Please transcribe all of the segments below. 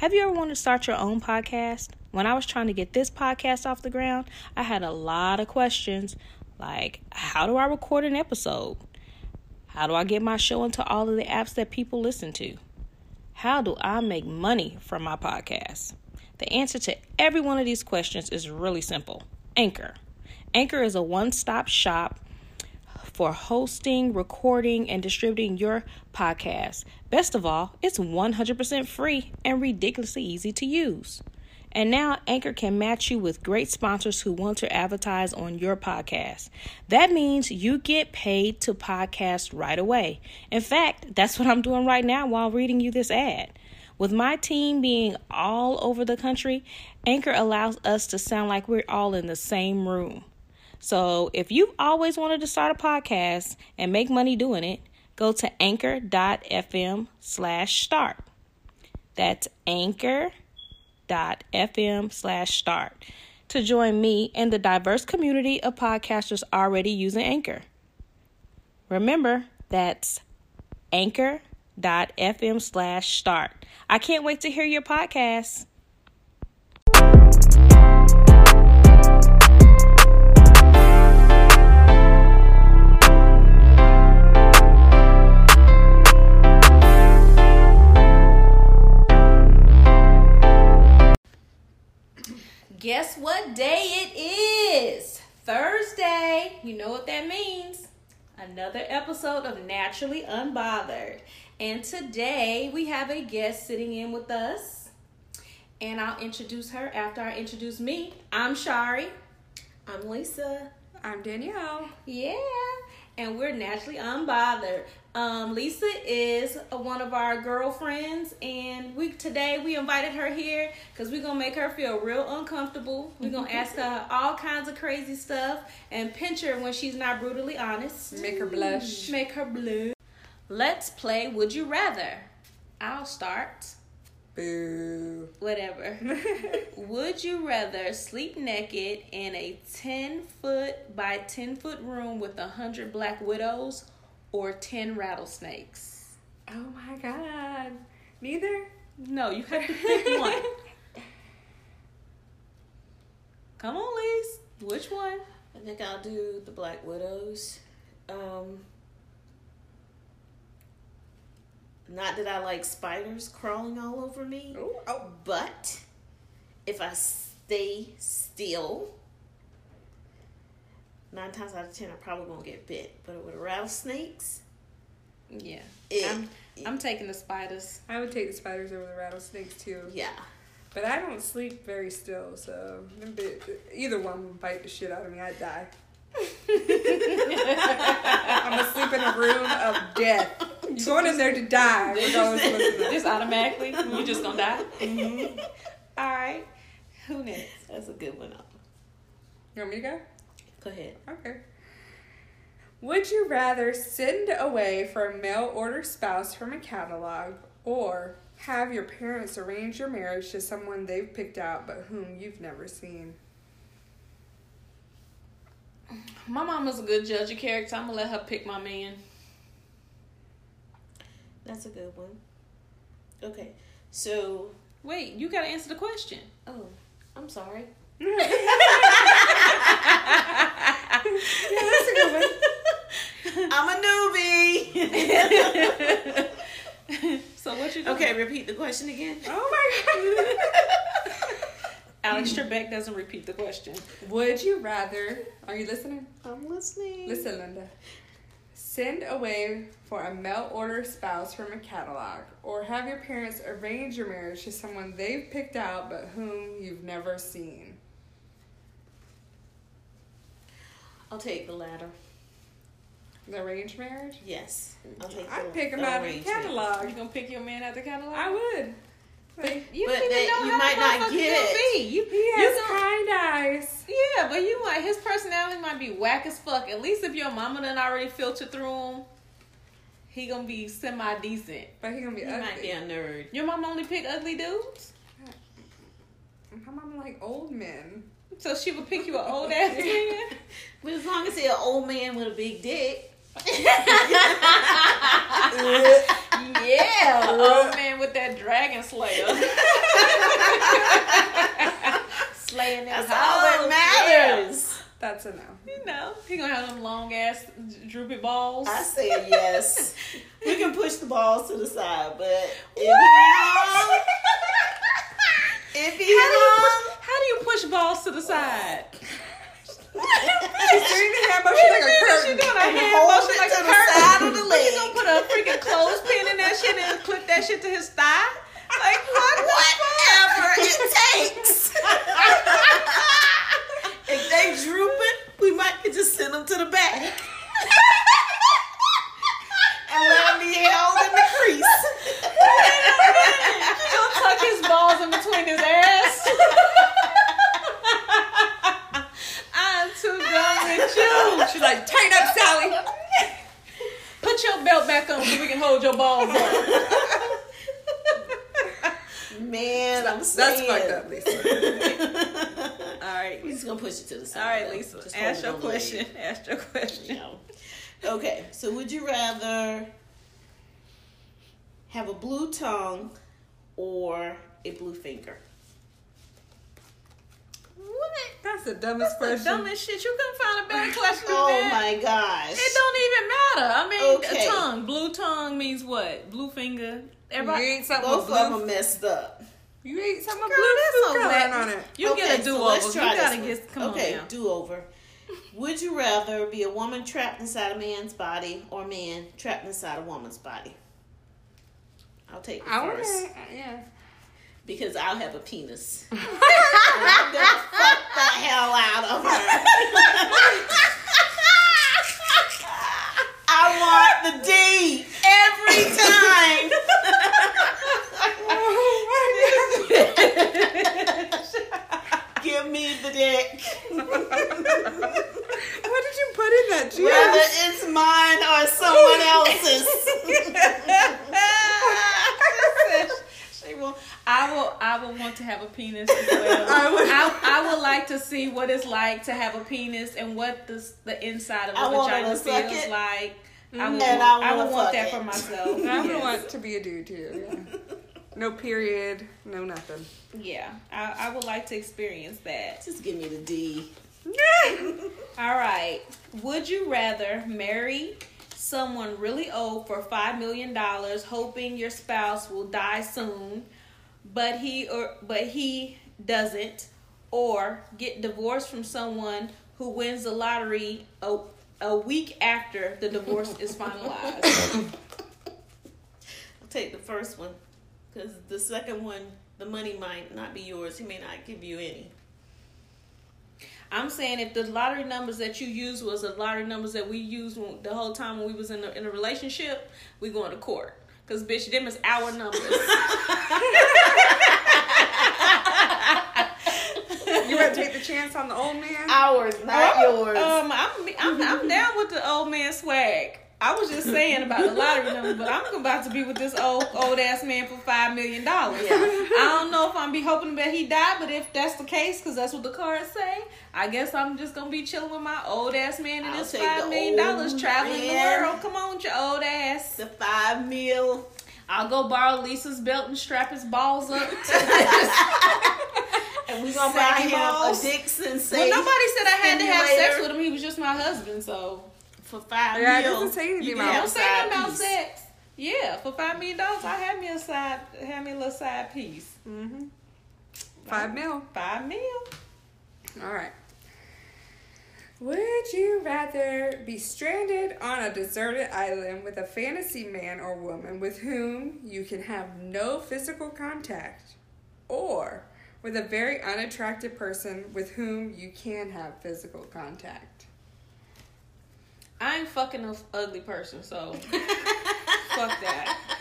Have you ever wanted to start your own podcast? When I was trying to get this podcast off the ground, I had a lot of questions like how do I record an episode? How do I get my show into all of the apps that people listen to? How do I make money from my podcast? The answer to every one of these questions is really simple Anchor. Anchor is a one stop shop for hosting, recording, and distributing your podcast. Best of all, it's 100% free and ridiculously easy to use. And now Anchor can match you with great sponsors who want to advertise on your podcast. That means you get paid to podcast right away. In fact, that's what I'm doing right now while reading you this ad. With my team being all over the country, Anchor allows us to sound like we're all in the same room. So if you've always wanted to start a podcast and make money doing it, go to anchor.fm slash start. That's anchor.fm slash start to join me and the diverse community of podcasters already using Anchor. Remember, that's anchor.fm slash start. I can't wait to hear your podcast. Guess what day it is? Thursday. You know what that means. Another episode of Naturally Unbothered. And today we have a guest sitting in with us. And I'll introduce her after I introduce me. I'm Shari. I'm Lisa. I'm Danielle. Yeah. And we're naturally unbothered. Um, Lisa is one of our girlfriends, and we today we invited her here because we're gonna make her feel real uncomfortable. We're gonna ask her all kinds of crazy stuff and pinch her when she's not brutally honest. Make her blush. Make her blue. Let's play Would You Rather. I'll start. Boo. Whatever. Would you rather sleep naked in a 10 foot by 10 foot room with a 100 black widows or 10 rattlesnakes? Oh my god. Neither? No, you have to pick one. Come on, Lise. Which one? I think I'll do the Black Widows. Um, not that I like spiders crawling all over me, Ooh, oh. but if I stay still, nine times out of ten, I probably won't get bit. But with rattlesnakes, Yeah. it, I'm, I'm taking the spiders. I would take the spiders over the rattlesnakes too. yeah. But I don't sleep very still, so either one would bite the shit out of me. I'd die. I'm gonna in a room of death. I'm going in there to die. Regardless of what's in there. Just automatically, you just gonna die. Mm-hmm. All right. Who next? That's a good one. You want me to go? Go ahead. Okay. Would you rather send away for a mail order spouse from a catalog or have your parents arrange your marriage to someone they've picked out but whom you've never seen? My mama's a good judge of character. I'm gonna let her pick my man. That's a good one. Okay, so Wait, you gotta answer the question. oh, I'm sorry. Yeah, that's a good one. I'm a newbie. So what you doing? okay, repeat the question again. Oh my god. Alex Trebek doesn't repeat the question. Would you rather, are you listening? I'm listening. Listen, Linda. Send away for a mail order spouse from a catalog, or have your parents arrange your marriage to someone they've picked out but whom you've never seen. I'll take the latter. The arranged marriage? Yes, I'll take. the- I'd pick them the out of the arrangement. Are catalog. you gonna pick your man at the catalog? I would. You But don't even know you how might the not motherfucker get gonna it. Be. You, He you has gonna- kind eyes. Yeah, but you might his personality might be whack as fuck. At least if your mama done already filtered through him, he gonna be semi decent. But he gonna be He ugly. might be a nerd. Your mama only pick ugly dudes, mm-hmm. My mom like old men. so she would pick you an old ass man. But as long as he's an old man with a big dick. Yeah, old uh, man with that dragon slayer. Slaying them That's all that matters. That's a no. You know, he gonna have them long ass droopy balls. I say yes. we can push the balls to the side, but if he What? if he How do, push, how do you push balls to the side? She's doing the hand motion like a curtain. doing a And hand motion like a curtain. side of the What, You gonna put a freaking clothespin in that shit and clip that shit to his thigh? Like what? whatever it takes. if they drooping, we might just send them to the back. and let them be held in the crease. He gonna tuck his balls in between his ass. I'm too done with you. She's like, tighten up, Sally. Put your belt back on so we can hold your balls up. Man, I'm saying. That's saying. fucked up, Lisa. All right. We're just gonna push it to the side. All right. Lisa. Just Ask your on leg. question. Ask your question. No. Okay, so would you rather have a blue tongue or a blue finger? What? That's the dumbest That's the question. dumbest shit. You couldn't find a better oh question than Oh that. my gosh. It don't even matter. I mean, Okay. a tongue. Blue tongue means what? Blue finger. You Everybody. ate something Both with of blue. them messed up. You ate something Girl, blue that's so food coloring bad. on it. You okay, get a do let's over. try you gotta this get. Come okay, on do over. Would you rather be a woman trapped inside a man's body or a man trapped inside a woman's body? I'll take the I first to, yeah. Because I'll have a penis. and I'm gonna fuck the hell out of her. I want the D every time. Oh Give me the dick. What did you put in that juice? Whether it's mine or someone else's. She will. I will. I will want to have a penis as well. I would- I, I would like to see what it's like to have a penis and what the the inside of I a want her vagina feels it. like. I would, And want, I I wanna would want that it. for myself. I would want to be a dude too. Yeah. No period. No nothing. Yeah, I, I would like to experience that. Just give me the D. All right. Would you rather marry someone really old for five million dollars, hoping your spouse will die soon, but he or but he doesn't, or get divorced from someone who wins the lottery a, a week after the divorce is finalized? I'll take the first one because the second one, the money might not be yours. He may not give you any. I'm saying if the lottery numbers that you used was the lottery numbers that we used when, the whole time when we was in a, in a relationship, we going to court. Cause bitch, them is our numbers. You want to take the chance on the old man? Ours, not yours. Um, I'm, I'm I'm down with the old man swag. I was just saying about the lottery number, but I'm about to be with this old old ass man for five million dollars. Yeah. I don't know if I'm be hoping that he died, but if that's the case, because that's what the cards say, I guess I'm just gonna be chilling with my old ass man and I'll his take five the million dollars traveling man. the world. Come on, with your old ass. the five mil. I'll go borrow Lisa's belt and strap his balls up. And we gonna buy Saggy him a Dixon well, nobody said I had to have sex with him. He was just my husband, so. for five Yeah, it mil. doesn't say anything you can about have Don't say side about piece. sex. Yeah, for five million dollars, I had me a side, had me a little side piece. Mm-hmm. Five mil. Five mil. All right. Would you rather be stranded on a deserted island with a fantasy man or woman with whom you can have no physical contact, or with a very unattractive person with whom you can have physical contact? I ain't fucking an ugly person, so fuck that.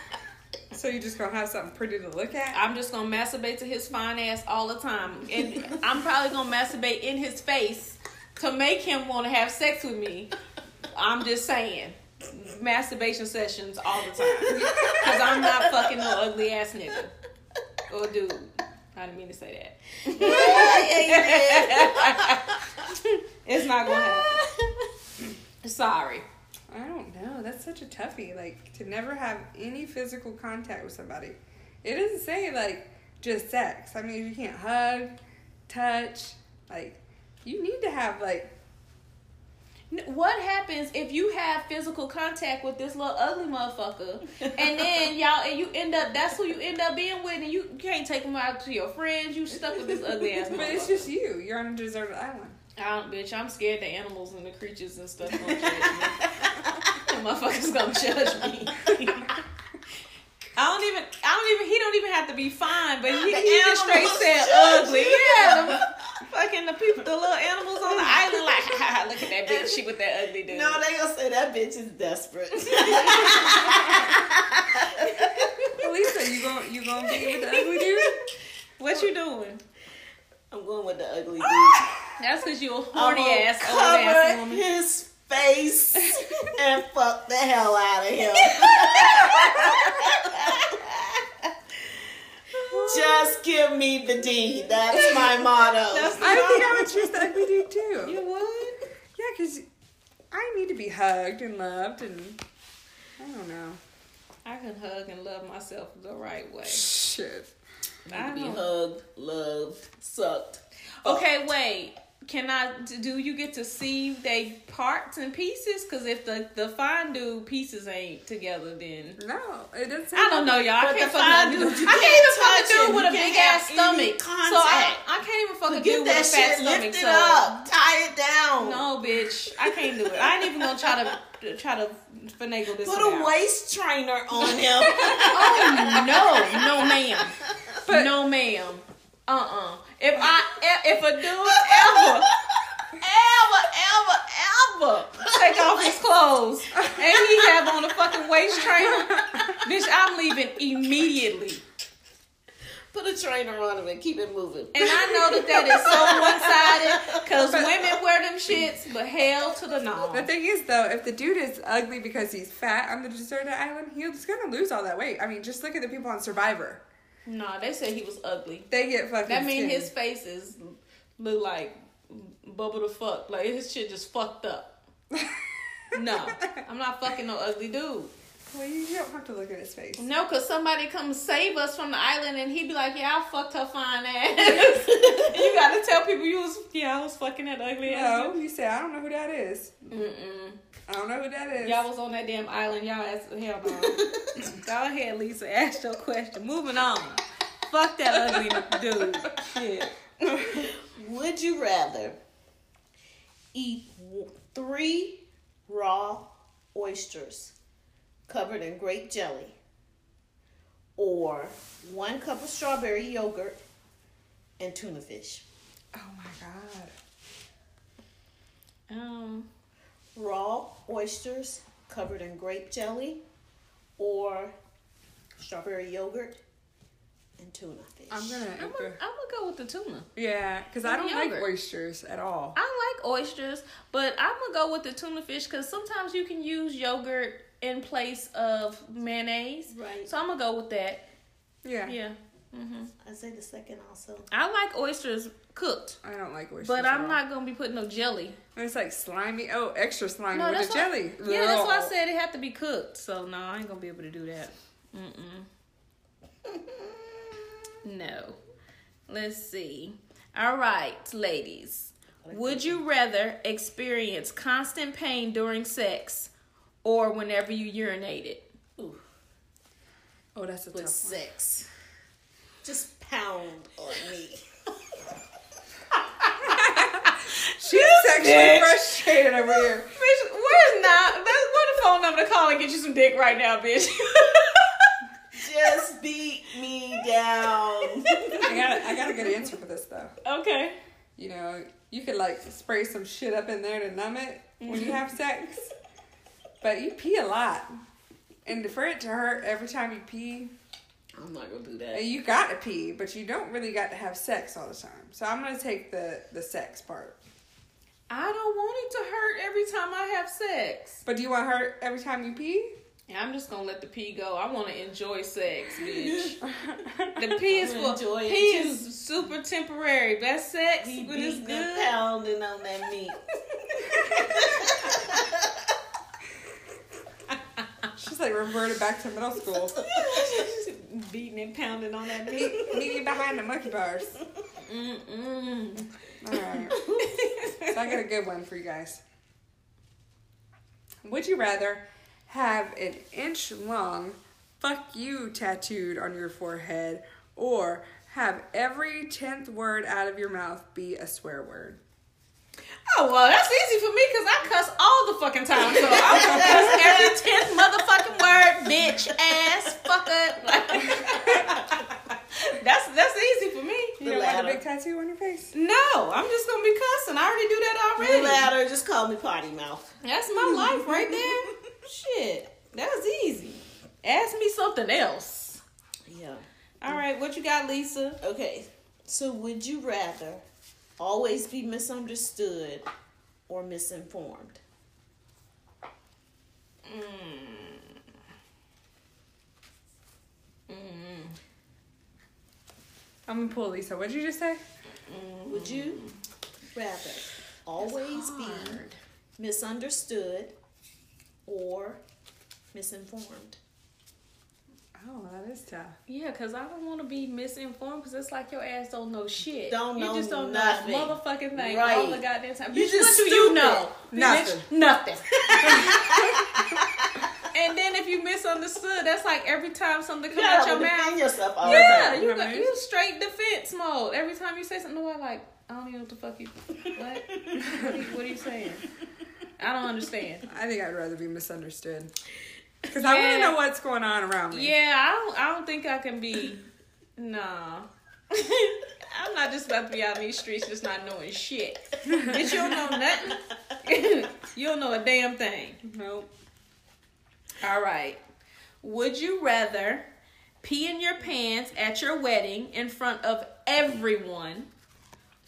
So you just gonna have something pretty to look at? I'm just gonna masturbate to his fine ass all the time, and I'm probably gonna masturbate in his face to make him want to have sex with me. I'm just saying, masturbation sessions all the time, cause I'm not fucking no ugly ass nigga or dude. I didn't mean to say that. it's not gonna happen. Sorry. I don't know. That's such a toughie. Like to never have any physical contact with somebody. It doesn't say like just sex. I mean, you can't hug, touch. Like you need to have like What happens if you have physical contact with this little ugly motherfucker, and then y'all and you end up that's who you end up being with, and you can't take him out to your friends. You stuck with this ugly ass But it's just you. You're on a deserted island. I don't, bitch. I'm scared the animals and the creatures and stuff gonna judge me. the motherfuckers gonna judge me. I don't even. I don't even. He don't even have to be fine, but he, he just straight said ugly. Yeah, fucking the people, the little animals on the island, like, ha, ha, look at that bitch. She with that ugly dude. No, they gonna say that bitch is desperate. Lisa, you gonna you gonna be with the ugly dude? what you doing? I'm going with the ugly dude. That's because you a I'm horny gonna ass old ass cover woman. his face and fuck the hell out of him. Just give me the D. That's my motto. That's I think I would choose the ugly dude too. You would? Yeah, because I need to be hugged and loved, and I don't know. I can hug and love myself the right way. Shit. I to be hugged, loved, sucked. Okay, wait. Can I? Do you get to see they parts and pieces? Because if the the fondue pieces ain't together, then No, it doesn't. Say I don't know, y'all. I can't the fuck a fondue, dude. you I can't can't even fuck a dude with a big ass stomach. So I. I can't even fuck a Get dude with a that fat shit stomach. lifted So up, tie it down. no, bitch, I can't do it. I ain't even gonna try to try to finagle this. Put a out. waist trainer on him. Oh no, no ma'am, But- no ma'am. Uh uh If I if a dude ever ever ever ever take off his clothes and he have on a fucking waist trainer, bitch, I'm leaving immediately. Put a trainer on him and keep it moving. And I know that that is so one sided because women wear them shits, but hell to the no. The thing is, though, if the dude is ugly because he's fat on the deserted island, he's gonna lose all that weight. I mean, just look at the people on Survivor. Nah, they said he was ugly. They get fucking. That mean skinny. his face is look like bubble the fuck. Like his shit just fucked up. No, I'm not fucking no ugly dude. Well, you don't have to look at his face. No, cause somebody come save us from the island and he'd be like, "Yeah, I fucked her fine ass." you gotta tell people you was, yeah, I was fucking that ugly ass. No, you say I don't know who that is. Mm-mm. I don't know who that is. Y'all was on that damn island. Y'all ass hell no. Go ahead, Lisa. Ask your question. Moving on. Fuck that ugly dude. Shit. Would you rather eat three raw oysters covered in grape jelly or one cup of strawberry yogurt and tuna fish? oh my god. Um. Raw oysters covered in grape jelly or strawberry yogurt and tuna fish. I'm gonna. I'm gonna, I'm gonna go with the tuna. yeah, because I don't like oysters at all. I like oysters, but I'm gonna go with the tuna fish because sometimes you can use yogurt in place of mayonnaise. Right. So I'm gonna go with that. Yeah. Yeah. Hmm I say the second also. I like oysters cooked, I don't like oysters. but I'm all. not gonna be putting no jelly. And It's like slimy. Oh, extra slimy No, with the why, jelly. Yeah, that's why I said it had to be cooked. So no, I ain't gonna be able to do that. Mm-mm. No. Let's see. All right, ladies. Would you rather experience constant pain during sex or whenever you urinated? Ooh, Oh, that's a tough with one. sex. Just pound on me. She's sexually Bitch. frustrated over here. Bitch, where's not? That's what the phone number to call and get you some dick right now, bitch. Just beat me down. I got I got a good answer for this though. okay. You know, you could like spray some shit up in there to numb it when you have sex, but you pee a lot, and for it to hurt every time you pee, I'm not gonna do and that. you got to pee, but you don't really got to have sex all the time. So I'm gonna take the the sex part. I don't want it to hurt every time I have sex. But do you want to hurt every time you pee? Yeah, I'm just gonna let the pee go. I want to enjoy sex, bitch. The pee is for enjoy it pee too. is super temporary. That's sex He when it's beating and good. pounding on that meat. just like reverted back to middle school. Beating and pounding on that meet, meet me behind the monkey bars. Mm-mm. All right. So I got a good one for you guys. Would you rather have an inch long fuck you tattooed on your forehead or have every 10th word out of your mouth be a swear word? Oh well, that's easy for me because I cuss all the fucking time. So I'm gonna cuss every tenth motherfucking word, bitch, ass, fucker. that's that's easy for me. You don't want a big tattoo on your face? No, I'm just gonna be cussing. I already do that The already. latter, just call me potty mouth. That's my life right there. Shit, that was easy. Ask me something else. Yeah. All right, what you got, Lisa? Okay. So would you rather always be misunderstood or misinformed? Mm. Mm. I'm gonna pull Lisa. What'd you just say? Mm. Would you rather always be misunderstood or misinformed? Oh, that is tough. Yeah, cause I don't want to be misinformed. Cause it's like your ass don't know shit. Don't you know just don't nothing. know motherfucking thing Right. all the goddamn time. You Bitch, just what do you know? Nothing. Bitch, nothing. and then if you misunderstood, that's like every time something You comes out your defend mouth. yourself all Yeah, time. you You got, know you straight defense mode. Every time you say something, I'm like, I don't even know what the fuck you. What? what, are you, what are you saying? I don't understand. I think I'd rather be misunderstood. Because I want to know what's going on around me. Yeah, I don't. I don't think I can be. Nah. I'm not just about to be out in these streets just not knowing shit. Bitch, you don't know nothing. you don't know a damn thing. Nope. All right. Would you rather pee in your pants at your wedding in front of everyone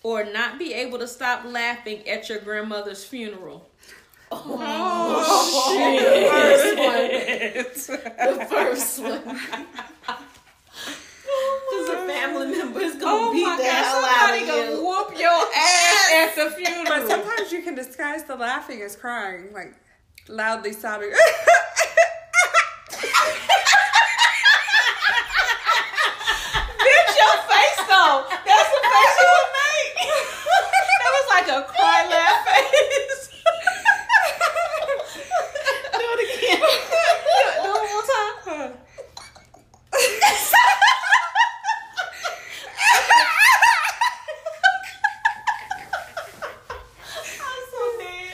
or not be able to stop laughing at your grandmother's funeral? The first one. Because a family member is to Oh beat the hell out somebody gonna whoop your ass at the funeral. But sometimes you can disguise the laughing as crying, like loudly sobbing. Bitch, your face though. That's the face you would make. that was like a cry laugh face. Do it again. Do it one more time. I'm so dead.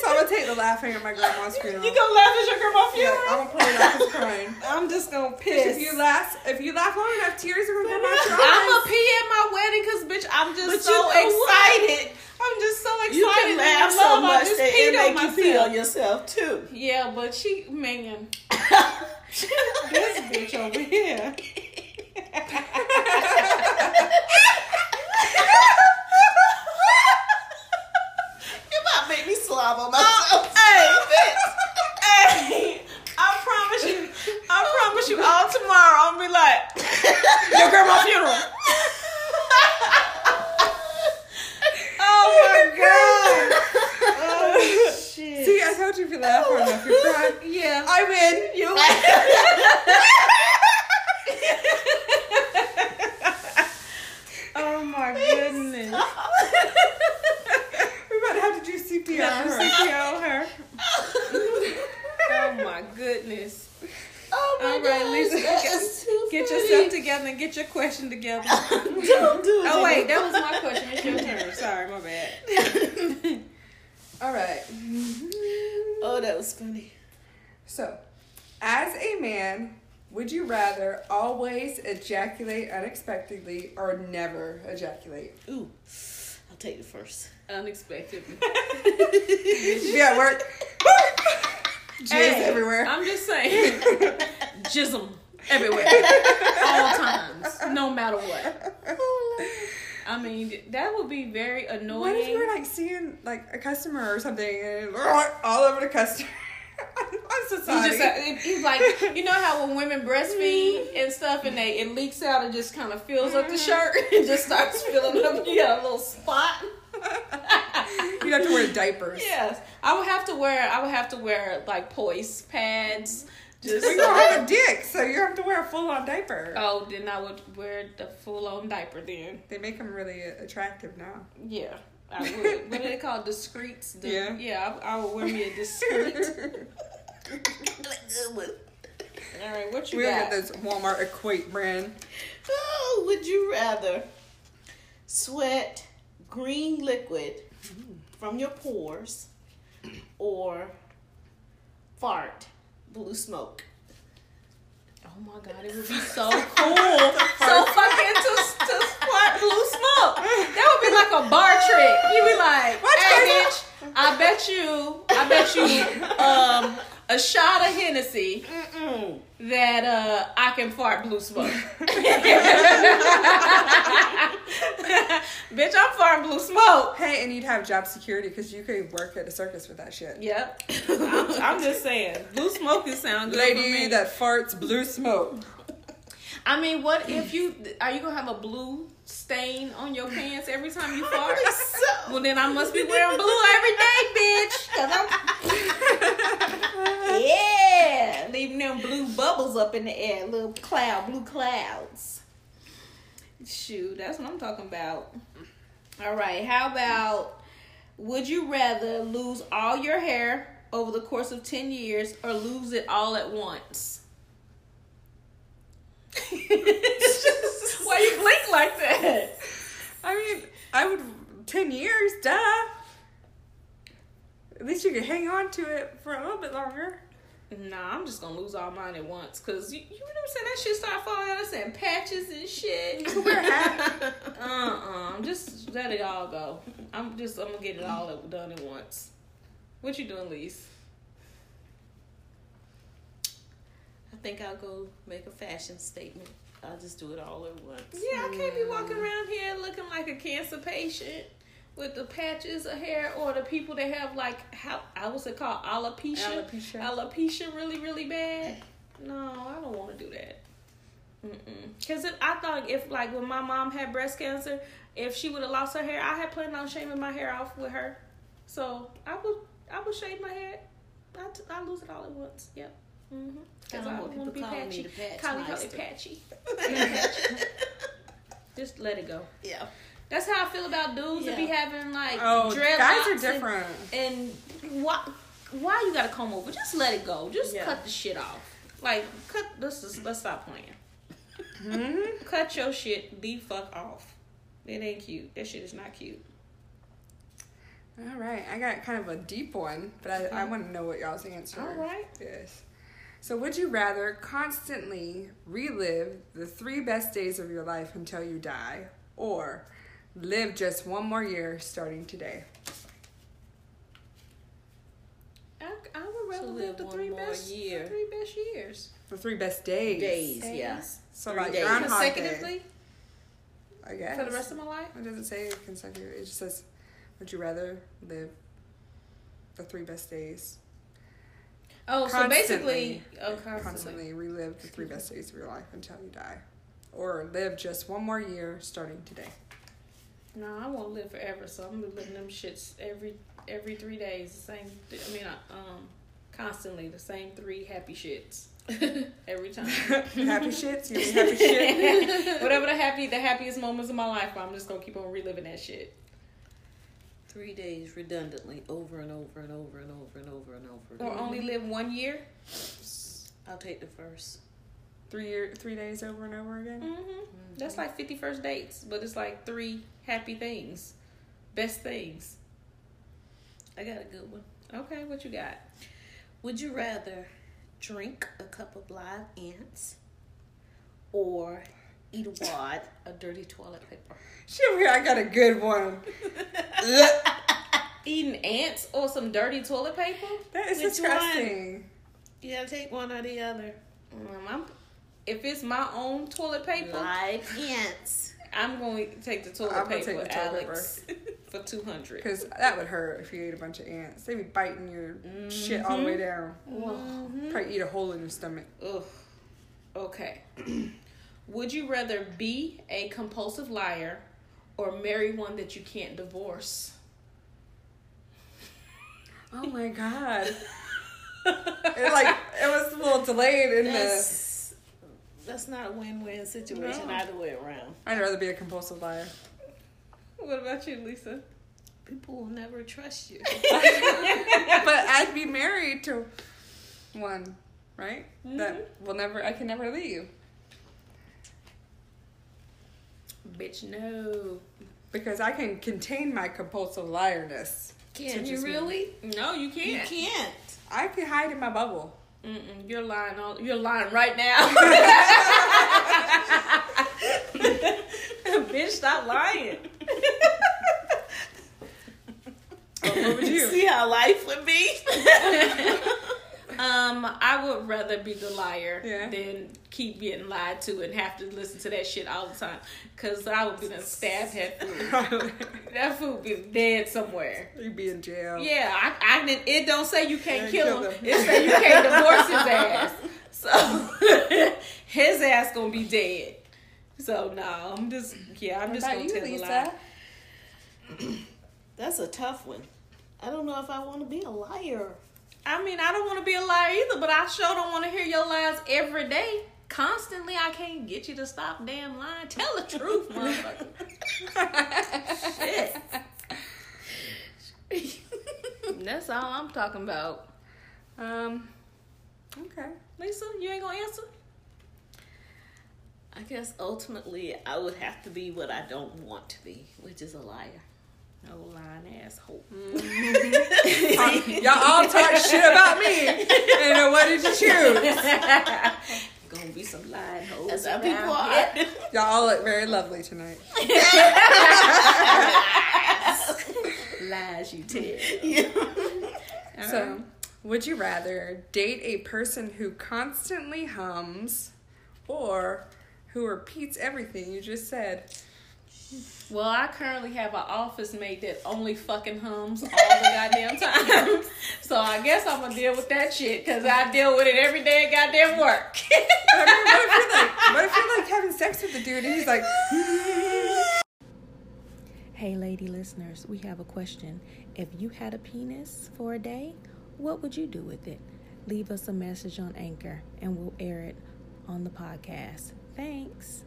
so I'm gonna take the laughing at my grandma's funeral. You gonna laugh at your grandma Yeah, funeral? I'm gonna put it off as crying. I'm just gonna piss. If you laugh, if you laugh long enough, tears are gonna come out your I'm gonna pee at my wedding because, bitch, I'm just But so know what? excited. I'm just so excited. You can laugh so love, much that it make you myself. feel yourself too. Yeah, but she, man, this bitch over here. You might make me slob on myself. hey, bitch. Hey, I promise you, I promise you, all tomorrow I'm gonna be like, your grandma funeral. oh my god. Oh shit. See, I told you if you laugh hard enough, you cry. Yeah. I win. You. oh my goodness. We might have to do CPR. Got her. the CPR on her. Oh my goodness. Oh my All right, gosh, Lisa, that get- is too Get funny. yourself together and get your question together. Don't do it. Oh wait, that was my question. It's your turn. Sorry, my bad. All right. Oh, that was funny. So, as a man, would you rather always ejaculate unexpectedly or never ejaculate? Ooh, I'll take it first. Unexpectedly. Be at work. Jizz Hey, everywhere. I'm just saying. Jism everywhere. All times. No matter what. I mean, that would be very annoying. What if you were like seeing like a customer or something and all over the customer? I'm so sorry. just uh, he's like you know how when women breastfeed and stuff and they it leaks out and just kind of fills up the shirt and just starts filling up. You got a little spot. you have to wear diapers. Yes, I would have to wear. I would have to wear like poise pads. Just you don't have a dick, so you have to wear a full on diaper. oh, then I would wear the full on diaper. Then They make them really attractive now. yeah, I would. what do they call discreets? The, Yeah. yeah. I, I would wear me a discreet. All right, what you we got? get this Walmart Equate brand. Oh, would you rather sweat green liquid from your pores or fart blue smoke? Oh my god, it would be so cool. so fucking to, to squirt blue smoke. That would be like a bar trick. You'd be like, What hey bitch, I bet you, I bet you um a shot of Hennessy Mm-mm. that uh I can fart blue smoke. bitch, I'm farting blue smoke. Hey, and you'd have job security because you could work at a circus with that shit. Yep. I'm, I'm just saying, blue smoke is sound good for Lady me. that farts blue smoke. I mean, what if you are you gonna have a blue stain on your pants every time you fart? so. Well, then I must be wearing blue every day, bitch. 'cause I'm yeah, leaving them blue bubbles up in the air, little cloud, blue clouds. Shoot, that's what I'm talking about. All right, how about would you rather lose all your hair over the course of 10 years or lose it all at once? Why you blink like that? I mean, I would ten years, duh. At least you could hang on to it for a little bit longer. Nah, I'm just gonna lose all mine at once. Cause you, you know what I'm saying? That shit start falling out. Saying patches and shit. You could wear a hat. Uh uh Just let it all go. I'm just I'm gonna get it all done at once. What you doing, Lise? Think I'll go make a fashion statement. I'll just do it all at once. Yeah, I can't be mm. walking around here looking like a cancer patient with the patches of hair or the people that have like how uh, I was it called alopecia. Alopecia. Alopecia really really bad. No, I don't want to do that. Mm-mm. Cause if, I thought if like when my mom had breast cancer, if she would have lost her hair, I had planned on shaving my hair off with her. So I would I would shave my hair. I t- I lose it all at once. Yep. Mm-hmm. I don't want people calling me the patch Call me, call me meister. patchy. Just let it go. yeah. That's how I feel about dudes that be having like Oh, dreadlocks. guys are different. And, why? Why you gotta comb over? Just let it go. Just Yeah. cut the shit off. Like cut. Let's just let's stop playing. Mm-hmm. Cut your shit the fuck off. It ain't cute. That shit is not cute. All right, I got kind of a deep one, but I, I want to know what y'all's answer. All right. Yes. So, would you rather constantly relive the three best days of your life until you die, or live just one more year starting today? I, I would rather live live the three best year. the three best years. The three best days. Days, yeah. So, Three like days. Groundhog Day. Consecutively I guess. for the rest of my life. It doesn't say consecutive. It just says, would you rather live the three best days? Oh, so basically, Constantly. oh, constantly. Constantly relive the three best days of your life until you die. Or live just one more year starting today. No, I won't live forever, so I'm gonna be living them shits every every three days. The same. I mean, um, constantly the same three happy shits every time. happy shits? You mean happy shit? Whatever the happy, the happiest moments of my life, I'm just gonna keep on reliving that shit. Three days redundantly over and over and over and over and over and over. Or only live one year. I'll take the first. Three year, three days over and over again? Mm-hmm. That's like fifty first dates, but it's like three happy things, best things. I got a good one. Okay, what you got? Would you rather drink a cup of live ants or eat a wad of dirty toilet paper? Shit, I got a good one. Eating ants or some dirty toilet paper? That is Which disgusting. You gotta take one or the other. Um, I'm, if it's my own toilet paper, Live ants. I'm going to take the toilet I'm gonna paper, take the toilet Alex, for 200 Because that would hurt if you ate a bunch of ants. They'd be biting your shit all the way down. Mhm. Probably eat a hole in your stomach. Ugh. Okay. Would you rather be a compulsive liar or marry one that you can't divorce? Oh my god. it like it was a little delayed in the. That's, that's not a win-win situation No. either way around. I'd rather be a compulsive liar. What about you, Lisa? People will never trust you. but I'd be married to one, right? That mm-hmm. will never. I can never leave Bitch, no. because I can contain my compulsive liarness. Can you is me. really? No, you You can't. You can't. I can hide in my bubble. Mm-mm, you're lying. All, you're lying right now. Bitch, stop lying. Oh, what would you? See how life would be? Um, I would rather be the liar Yeah. than keep getting lied to and have to listen to that shit all the time. Cause I would be done stabbed that food. That food be dead somewhere. You'd be in jail. Yeah, I, I didn't. It don't say you can't Yeah, kill kill him. him. It say you can't divorce his ass. So his ass gonna be dead. So no, I'm just yeah, I'm What just gonna you, tell the Lisa? lie. That's a tough one. I don't know if I want to be a liar. I mean, I don't want to be a liar either, but I sure don't want to hear your lies every day. Constantly, I can't get you to stop damn lying. Tell the truth, motherfucker. Shit. That's all I'm talking about. Um. Okay. Lisa, you ain't gonna answer? I guess ultimately I would have to be what I don't want to be, which is a liar. No lying asshole. Y'all all talk shit about me. And what did you choose? Gonna be some lying hoes. That's how around people are. Y'all all look very lovely tonight. Lies you tell. So, would you rather date a person who constantly hums or who repeats everything you just said? Well, I currently have an office mate that only fucking hums all the goddamn time. So I guess I'm gonna deal with that shit because I deal with it every day at goddamn work. I mean, what if you're like, what if you're like having sex with the dude and he's like, Hey, lady listeners, we have a question. If you had a penis for a day, what would you do with it? Leave us a message on Anchor and we'll air it on the podcast. Thanks.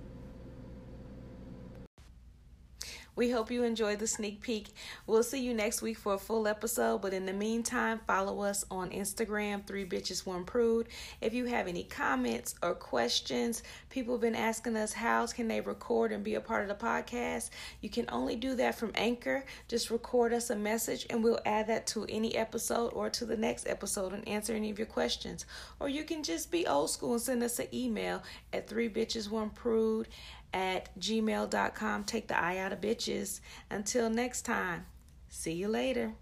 We hope you enjoyed the sneak peek. We'll see you next week for a full episode. But in the meantime, follow us on Instagram, Three Bitches One Prude. If you have any comments or questions, people have been asking us how can they record and be a part of the podcast. You can only do that from Anchor. Just record us a message and we'll add that to any episode or to the next episode and answer any of your questions. Or you can just be old school and send us an email at Three Bitches One Prude at gmail.com. Take the eye out of bitches. Until next time, see you later.